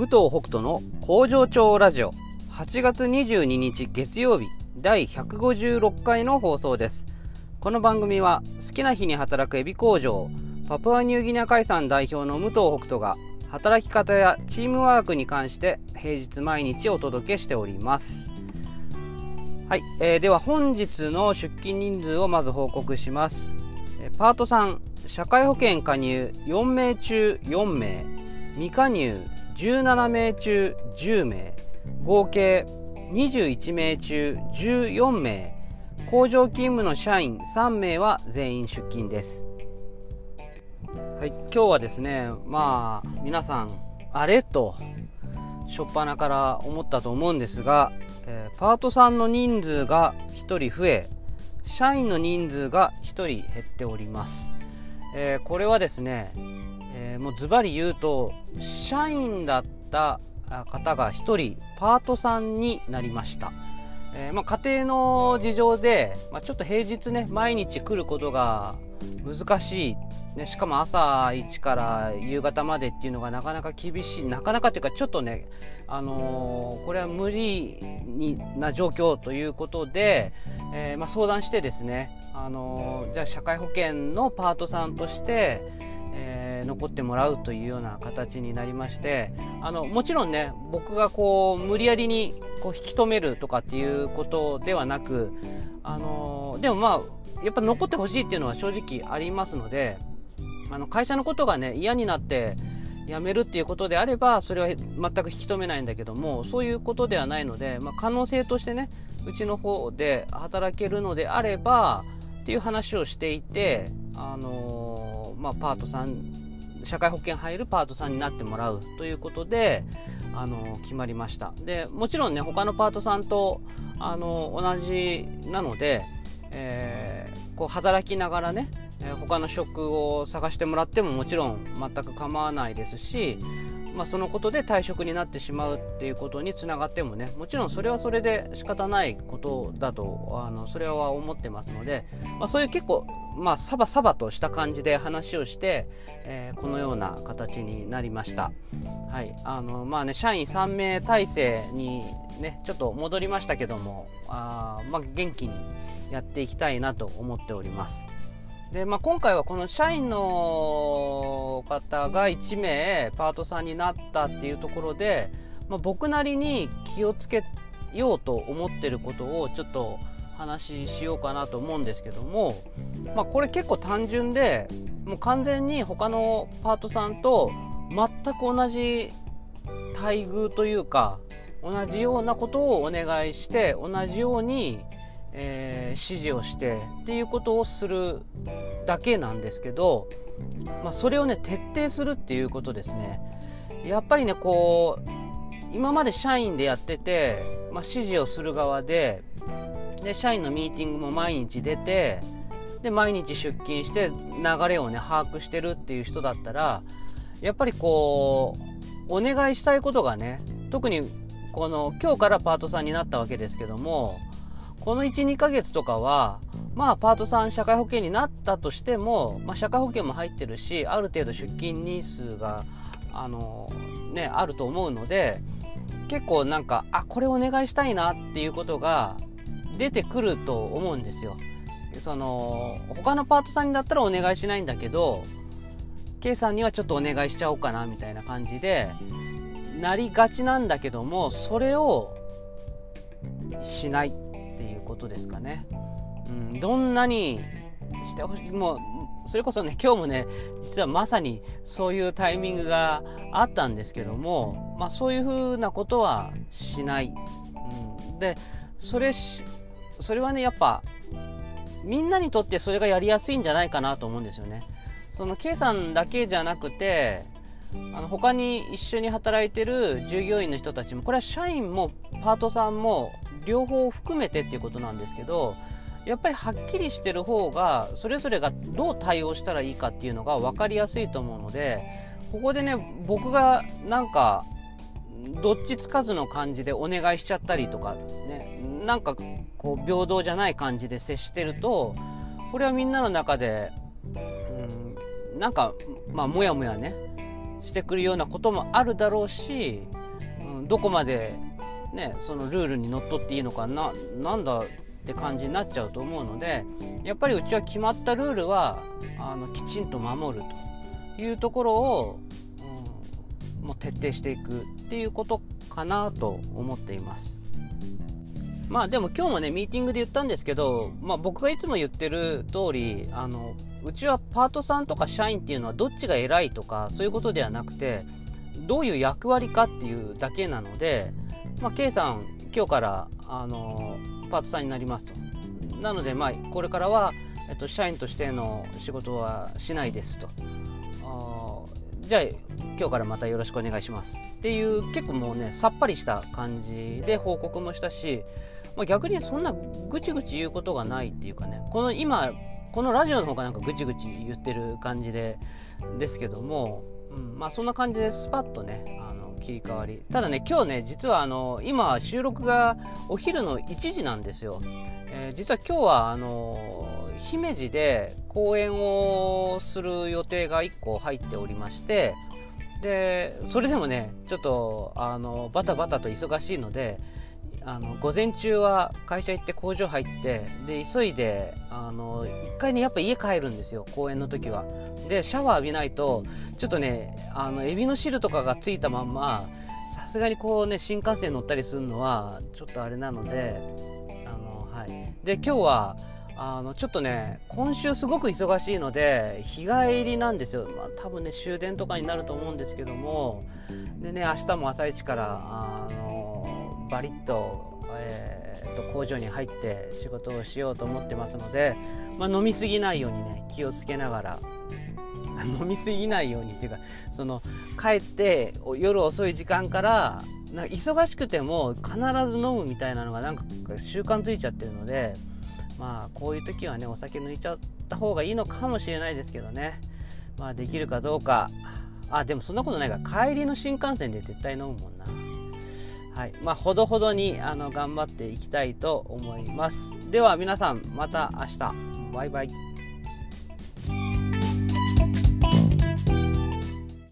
武藤北斗の工場長ラジオ。8月22日月曜日。第156回の放送です。この番組は好きな日に働くエビ工場パプアニューギニア海産代表の武藤北斗が働き方やチームワークに関して平日毎日お届けしております。はい、えー、では本日の出勤人数をまず報告します。パート3社会保険加入4名中4名。未加入。17名中10名合計21名中14名工場勤務の社員3名は全員出勤です。はい今日はですねまあ皆さんあれ？と初っ端から思ったと思うんですが、えー、パートさんの人数が1人増え社員の人数が1人減っております、えー、これはですね、えー、もうズバリ言うと社員だった方が1人パートさんになりました、えー、まあ、家庭の事情で、まあ、ちょっと平日ね毎日来ることが難しい、ね、しかも朝1から夕方までっていうのがなかなか厳しい。なかなかっていうかちょっとね、あのー、これは無理にな状況ということで、え、まあ、相談してですね、あのじゃあ社会保険のパートさんとして、えー、残ってもらうというような形になりましてあのもちろんね僕がこう無理やりにこう引き止めるとかっていうことではなくあのでもまあやっぱ残ってほしいっていうのは正直ありますのであの会社のことがね嫌になって辞めるっていうことであればそれは全く引き止めないんだけどもそういうことではないので、まあ、可能性としてねうちの方で働けるのであればっていう話をしていてあのーまあ、パートさん社会保険入るパートさんになってもらうということであの決まりました。でもちろんね他のパートさんとあの同じなので、えー、こう働きながらね他の職を探してもらってももちろん全く構わないですしまあ、そのことで退職になってしまうっていうことにつながってもねもちろんそれはそれで仕方ないことだとあのそれは思ってますので、まあ、そういう結構、まあ、サバサバとした感じで話をして、えー、このような形になりました。はい。あのまあね社員3名体制にねちょっと戻りましたけどもあ、まあ、元気にやっていきたいなと思っております。で、まあ、今回はこの社員の方が1名パートさんになったっていうところで、まあ、僕なりに気をつけようと思ってることをちょっと話しようかなと思うんですけども、まあ、これ結構単純でもう完全に他のパートさんと全く同じ待遇というか同じようなことをお願いして同じようにえー、指示をしてっていうことをするだけなんですけど、まあ、それをね徹底するっていうことですね。やっぱりねこう今まで社員でやってて、まあ、指示をする側でで社員のミーティングも毎日出てで毎日出勤して流れをね把握してるっていう人だったらやっぱりこうお願いしたいことがね特にこの今日からパートさんになったわけですけどもこの12ヶ月とかはまあパートさん社会保険になったとしても、まあ、社会保険も入ってるしある程度出勤日数があの、ね、あると思うので結構なんかあこれお願いしたいなっていうことが出てくると思うんですよ。その他のパートさんにだったらお願いしないんだけど K さんにはちょっとお願いしちゃおうかなみたいな感じでなりがちなんだけどもそれをしないていうことですかね。うん、どんなにしてほしい、もう、それこそね、今日もね、実はまさにそういうタイミングがあったんですけども、まあそういうふうなことはしない。うん、で、それし、それはね、やっぱ、みんなにとってそれがやりやすいんじゃないかなと思うんですよね。その K さんだけじゃなくて、あの他に一緒に働いてる従業員の人たちもこれは社員もパートさんも両方含めてっていうことなんですけどやっぱりはっきりしてる方がそれぞれがどう対応したらいいかっていうのが分かりやすいと思うのでここでね僕がなんかどっちつかずの感じでお願いしちゃったりとかねなんかこう平等じゃない感じで接してるとこれはみんなの中で、うん、なんかまあもやもやねしてくるようなこともあるだろうし、うん、どこまで、ね、そのルールにのっとっていいのかななんだって感じになっちゃうと思うのでやっぱりうちは決まったルールはあのきちんと守るというところを、うん、もう徹底していくっていうことかなと思っています。まあでも今日もねミーティングで言ったんですけど、まあ、僕がいつも言ってる通りあのうちはパートさんとか社員っていうのはどっちが偉いとかそういうことではなくてどういう役割かっていうだけなので、まあ、K さん今日からあのパートさんになりますと。なのでまあこれからは、えっと、社員としての仕事はしないですと。じゃあ今日からまたよろしくお願いします。っていう結構もうねさっぱりした感じで報告もしたしまあ、逆にそんなぐちぐち言うことがないっていうかねこの今このラジオの方がなんかぐちぐち言ってる感じでですけども、うんまあ、そんな感じでスパッとね切り替わり。ただね今日ね実はあの今収録がお昼の1時なんですよ、えー、実は今日はあの姫路で公演をする予定が1個入っておりましてでそれでもねちょっとあのバタバタと忙しいのであの午前中は会社行って工場入ってで急いであの1回ねやっぱ家帰るんですよ公演の時は。でシャワー浴びないとちょっとねあのエビの汁とかがついたまんまさすがにこうね新幹線乗ったりするのはちょっとあれなのであのはい。で今日はあのちょっとね今週すごく忙しいので日帰りなんですよ、まあ、多分ね終電とかになると思うんですけどもでね明日も朝一からあのバリッと,、えー、と工場に入って仕事をしようと思ってますので、まあ、飲みすぎないようにね気をつけながら 飲みすぎないようにっていうかその帰って夜遅い時間からなんか忙しくても必ず飲むみたいなのがなんか習慣ついちゃってるのでまあこういう時はねお酒抜いちゃった方がいいのかもしれないですけどね。まあできるかどうか。あでもそんなことないから帰りの新幹線で絶対飲むもんな。はいまあ、ほどほどにあの頑張っていきたいと思います。では皆さんまた明日バイバイ。